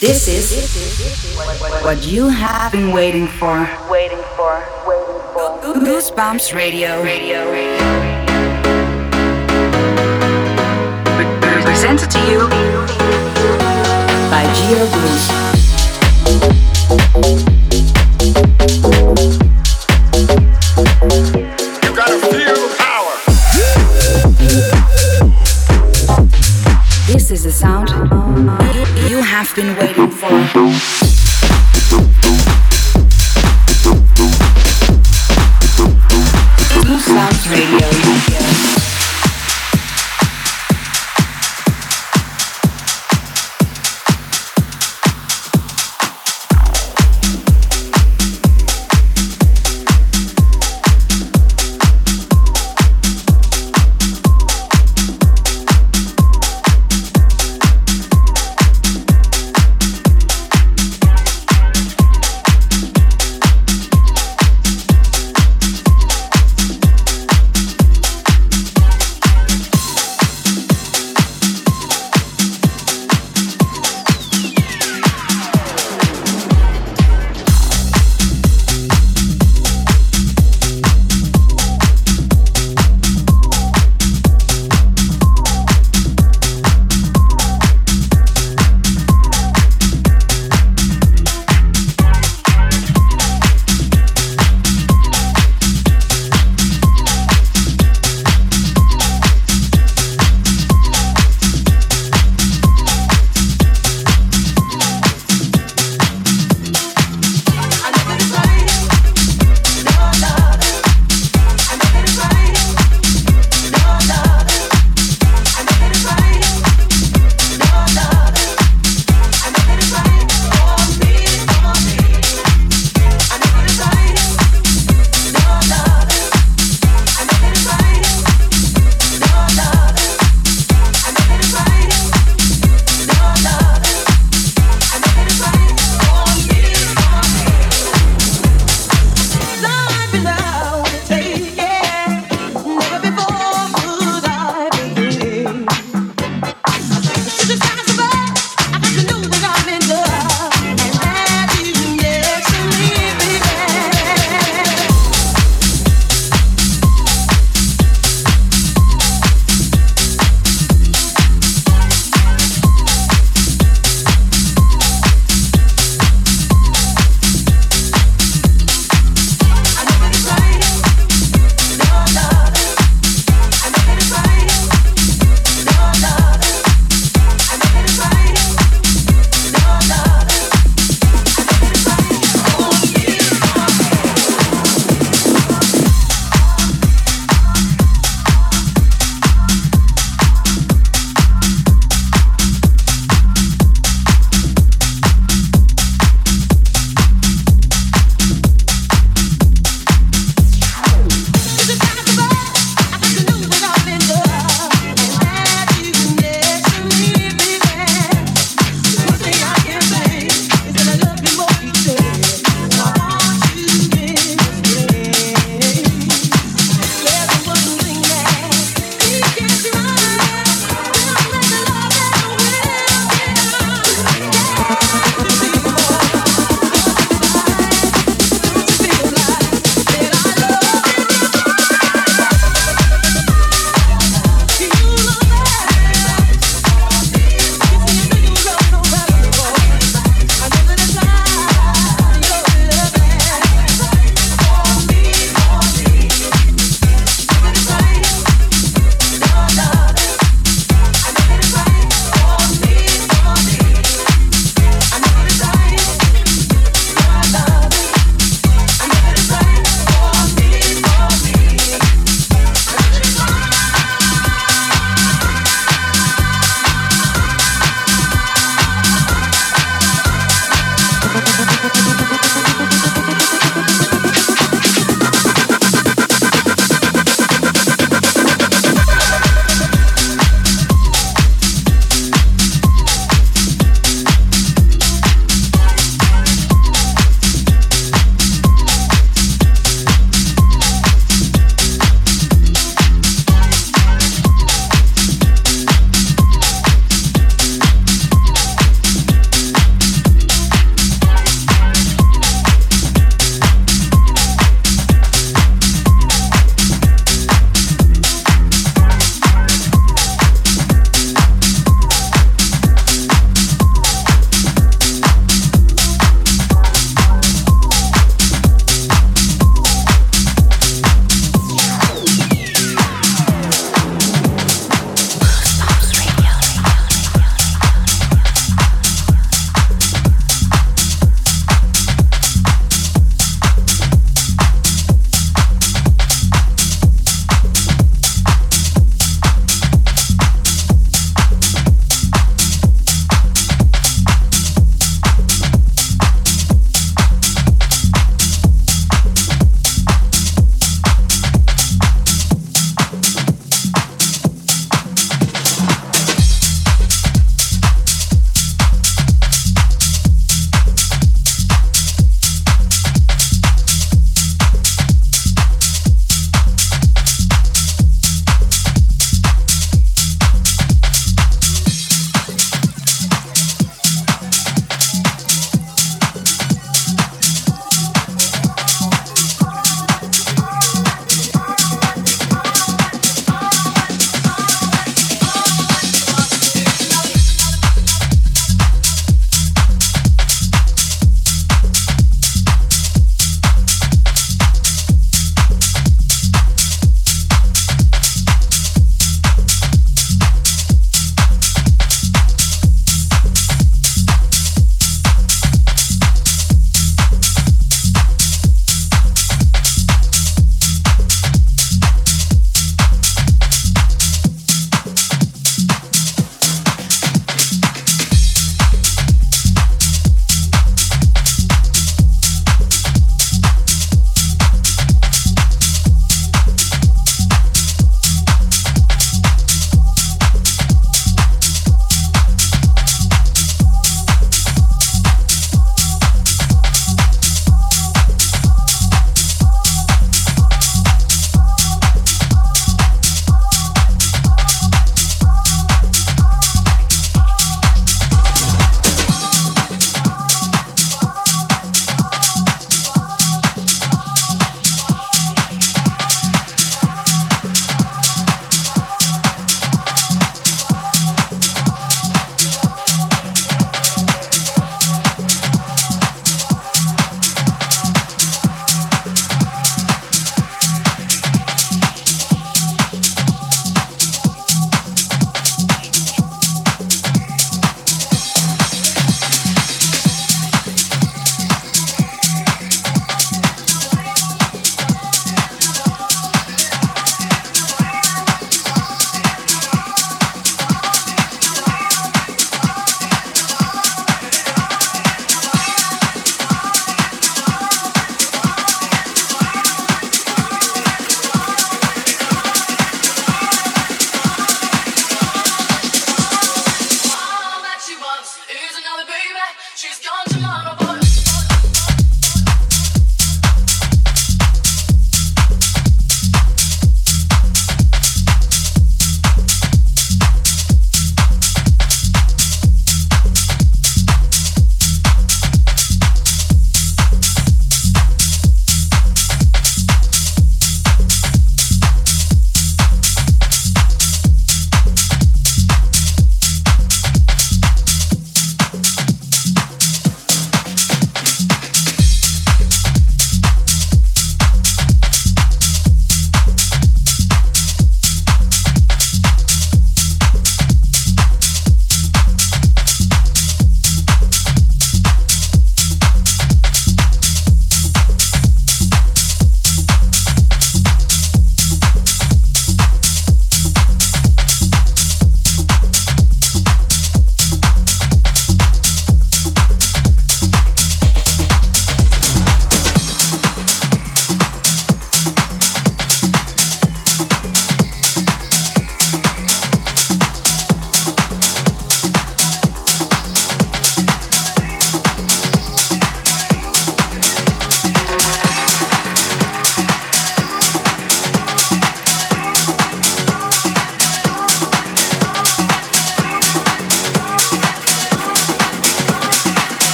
This is what you have been waiting for. Waiting for, waiting for. Goosebumps Radio. Radio. Presented to you by Gio You This is the sound you, have been waiting for. Goosebumps Radio.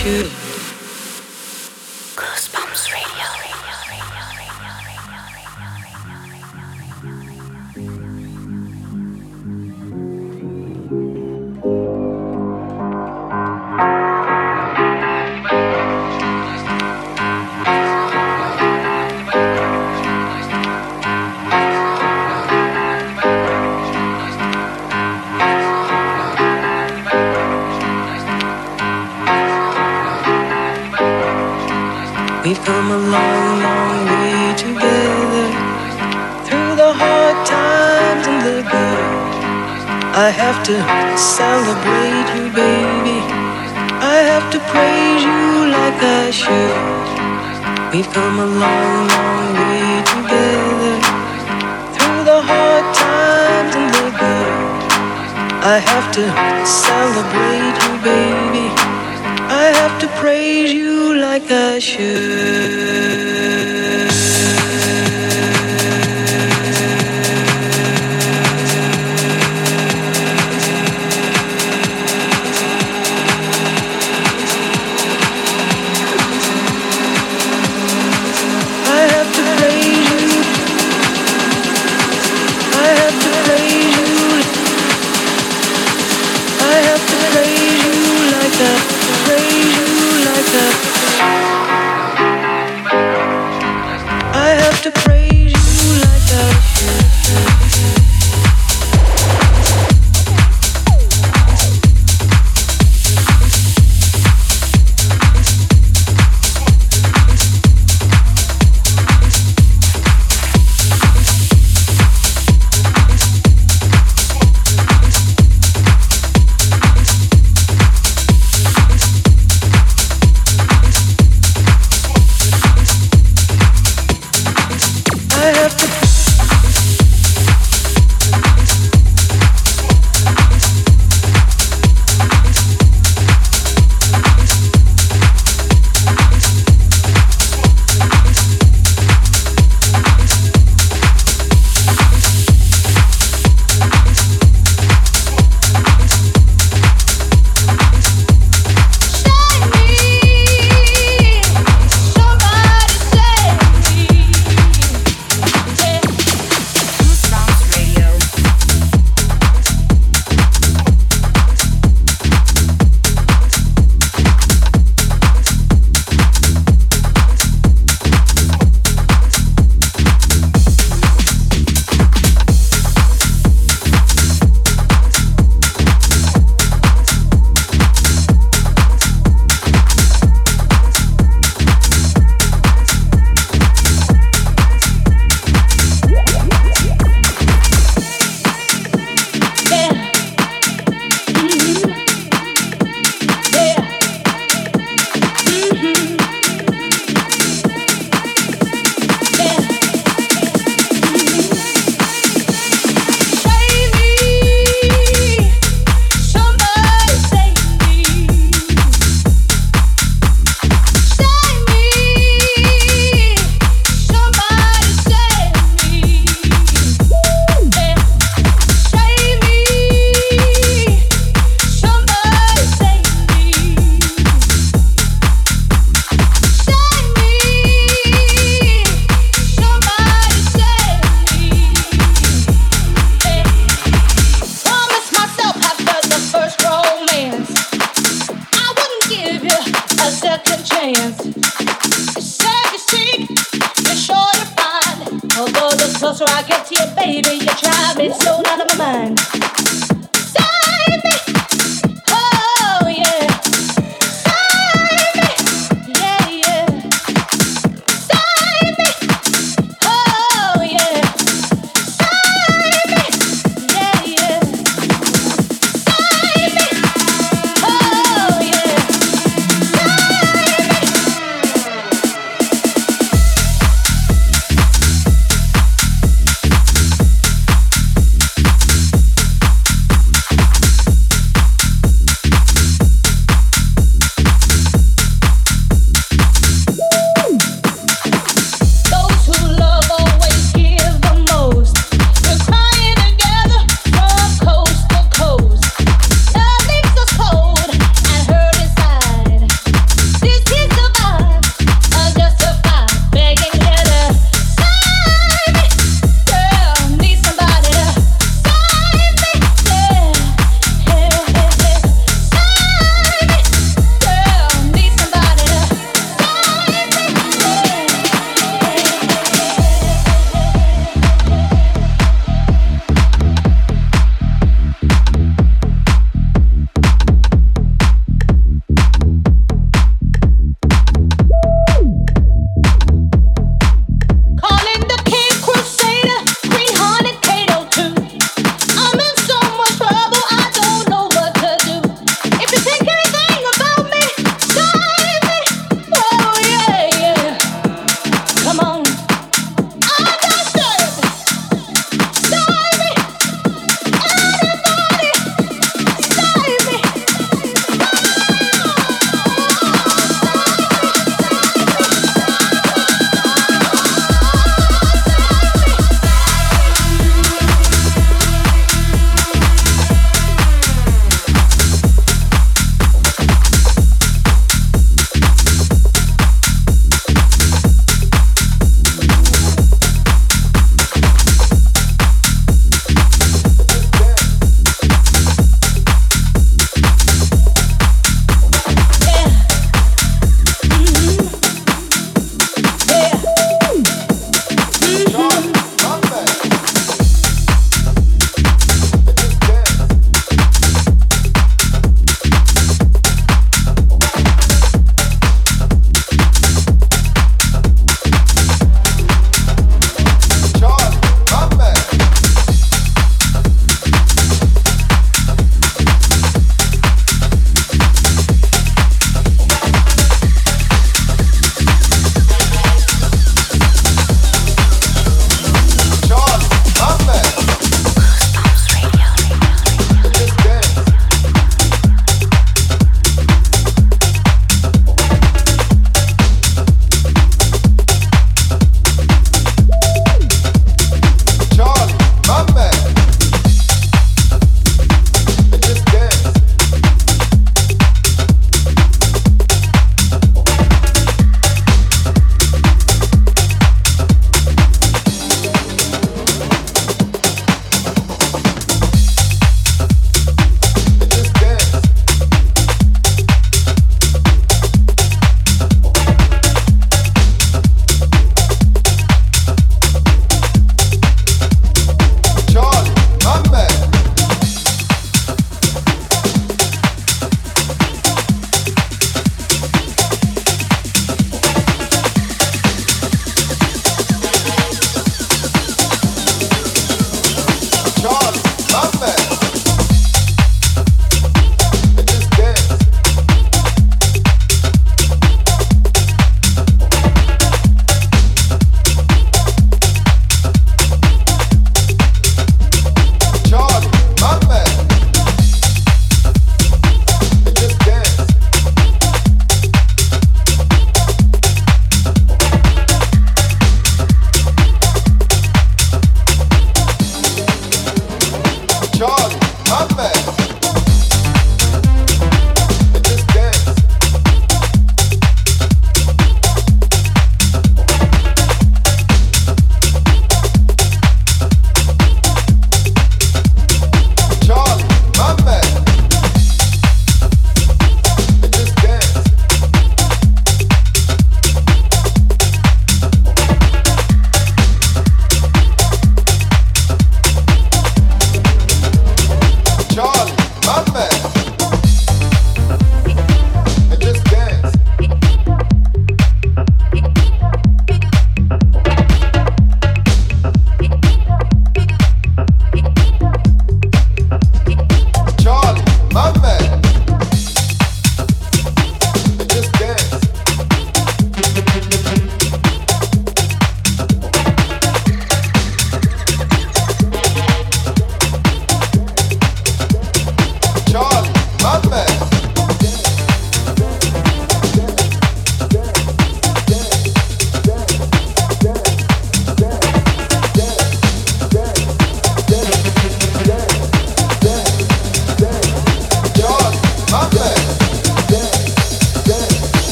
Like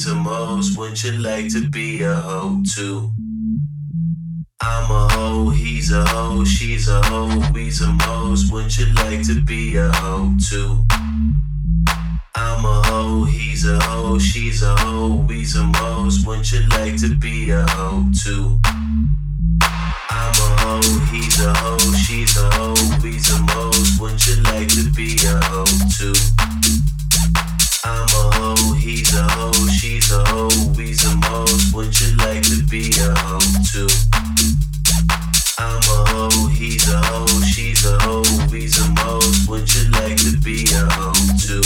we some hoes. Wouldn't you like to be a hoe too? I'm a hoe, he's a hoe, she's a hoe, we some hoes. Wouldn't you like to be a hoe too? I'm a hoe, he's a hoe, she's a hoe, we some hoes. Wouldn't you like to be a hoe too? I'm a hoe, he's a hoe, she's a hoe, we some hoes. Wouldn't you like to be a hoe too? I'm a hoe, he's a hoe, she's a hoe, we some hoes. Wouldn't you like to be a hoe too? I'm a hoe, he's a hoe, she's a hoe, we some hoes. Wouldn't you like to be a hoe too?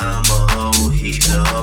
I'm a hoe, he's a hoe,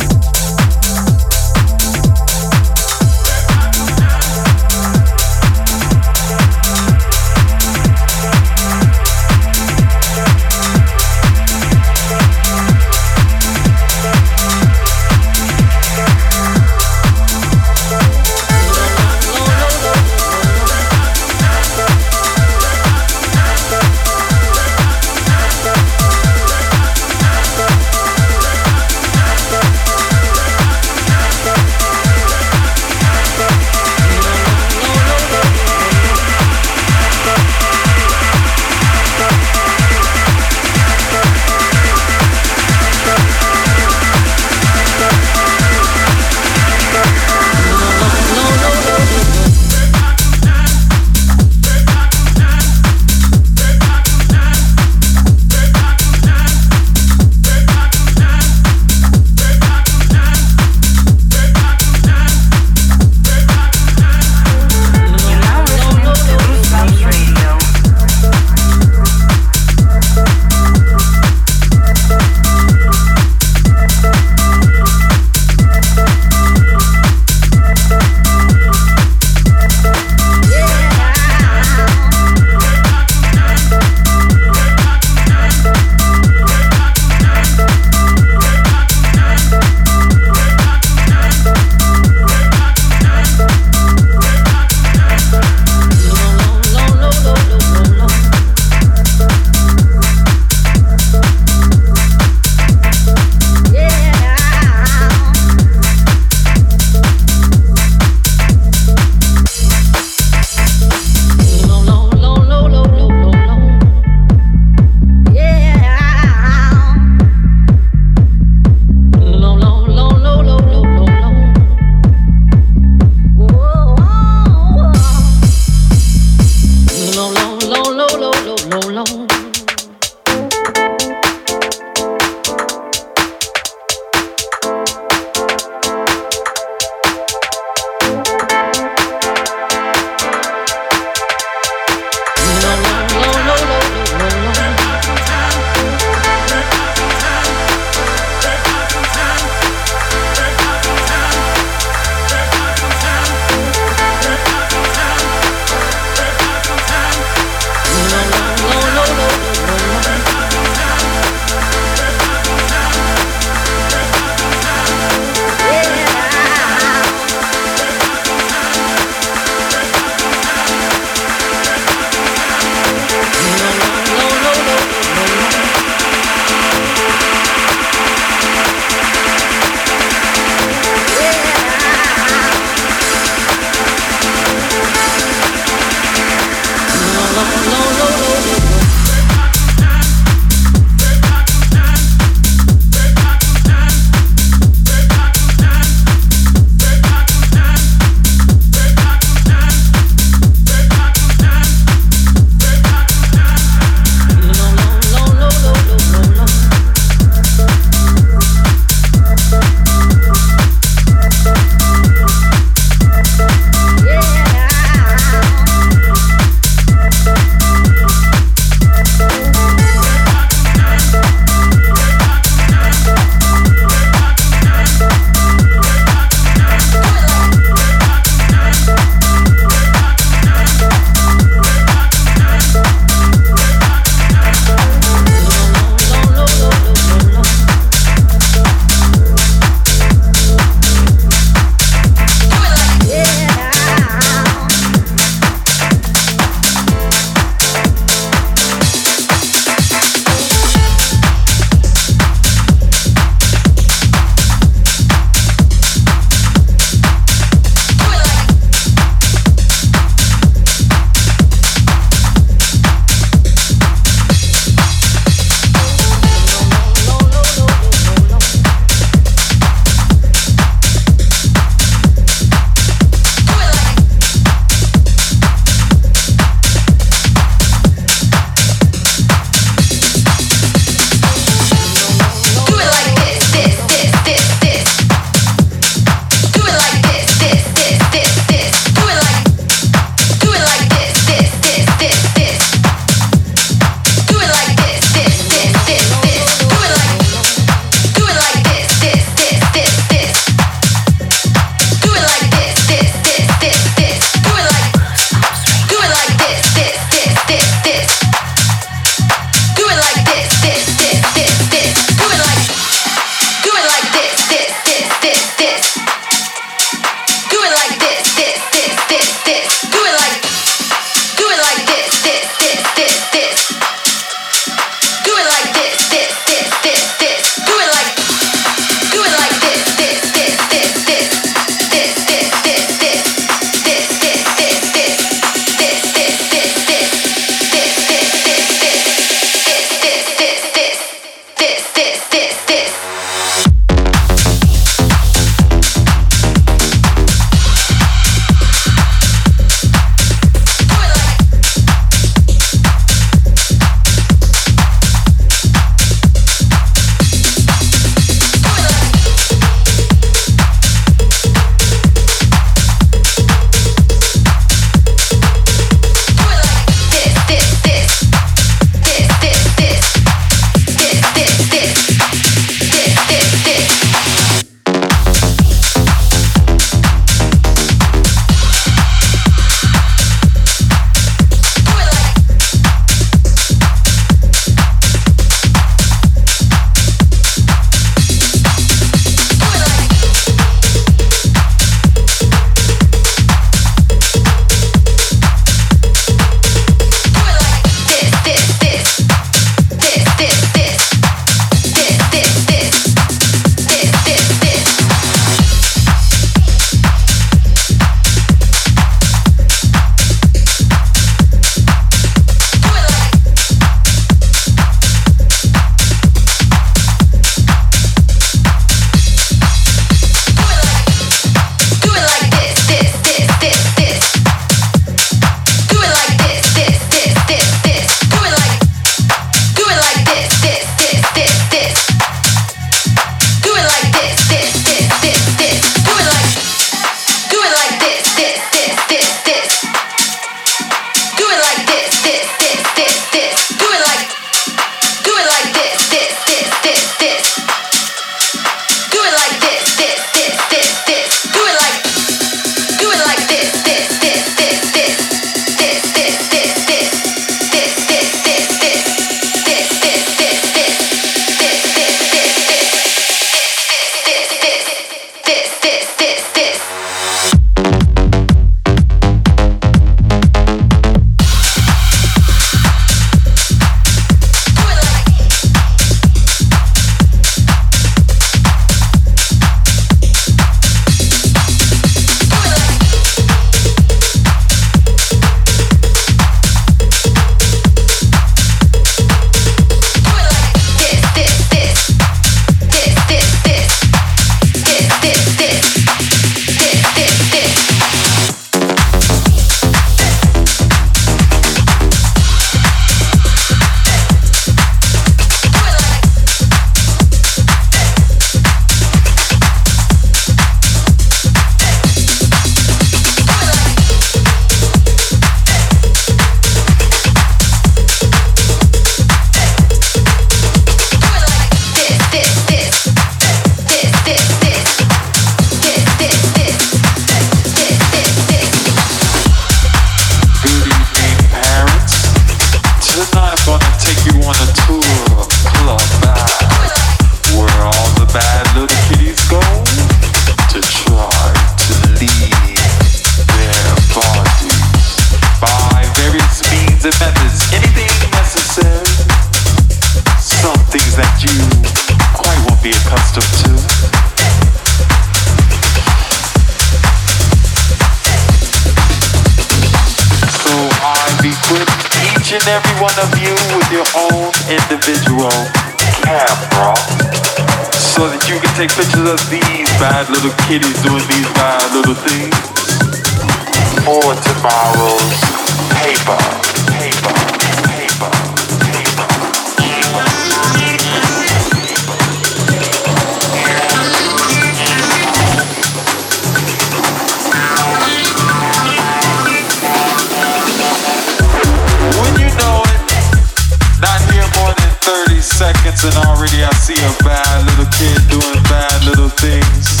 seconds and already I see a bad little kid doing bad little things.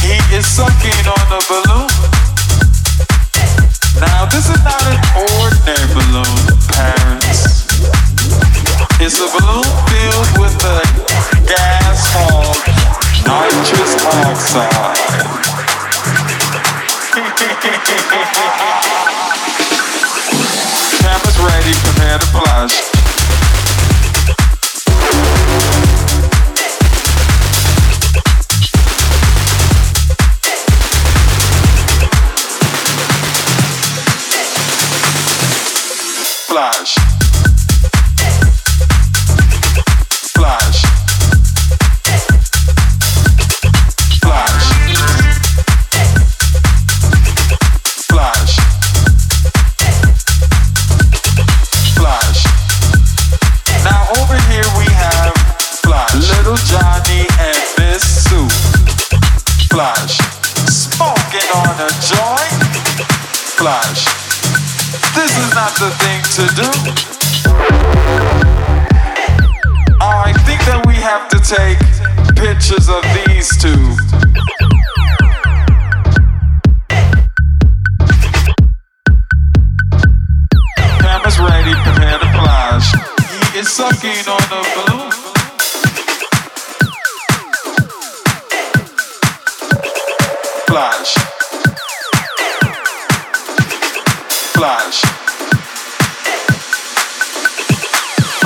He is sucking on a balloon. Now this is not an ordinary balloon, parents. It's a balloon filled with a gas called nitrous oxide. Cameras ready, prepare to. Flash.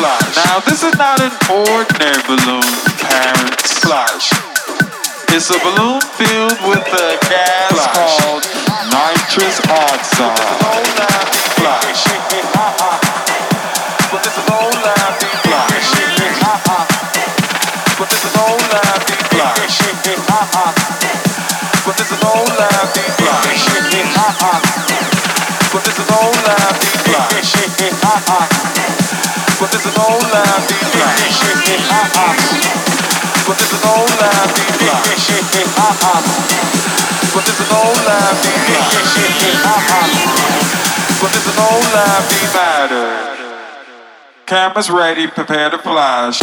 Now this is not an ordinary balloon. Flash. It's a balloon filled with a gas called nitrous oxide. Flash. But this is old Flash. But this is old Flash. But this is old Flash. But this is old Flash. But this is old Flash. But this is old Flash. But this is old Flash. But this is old matter. Cameras ready, prepare to. Flash.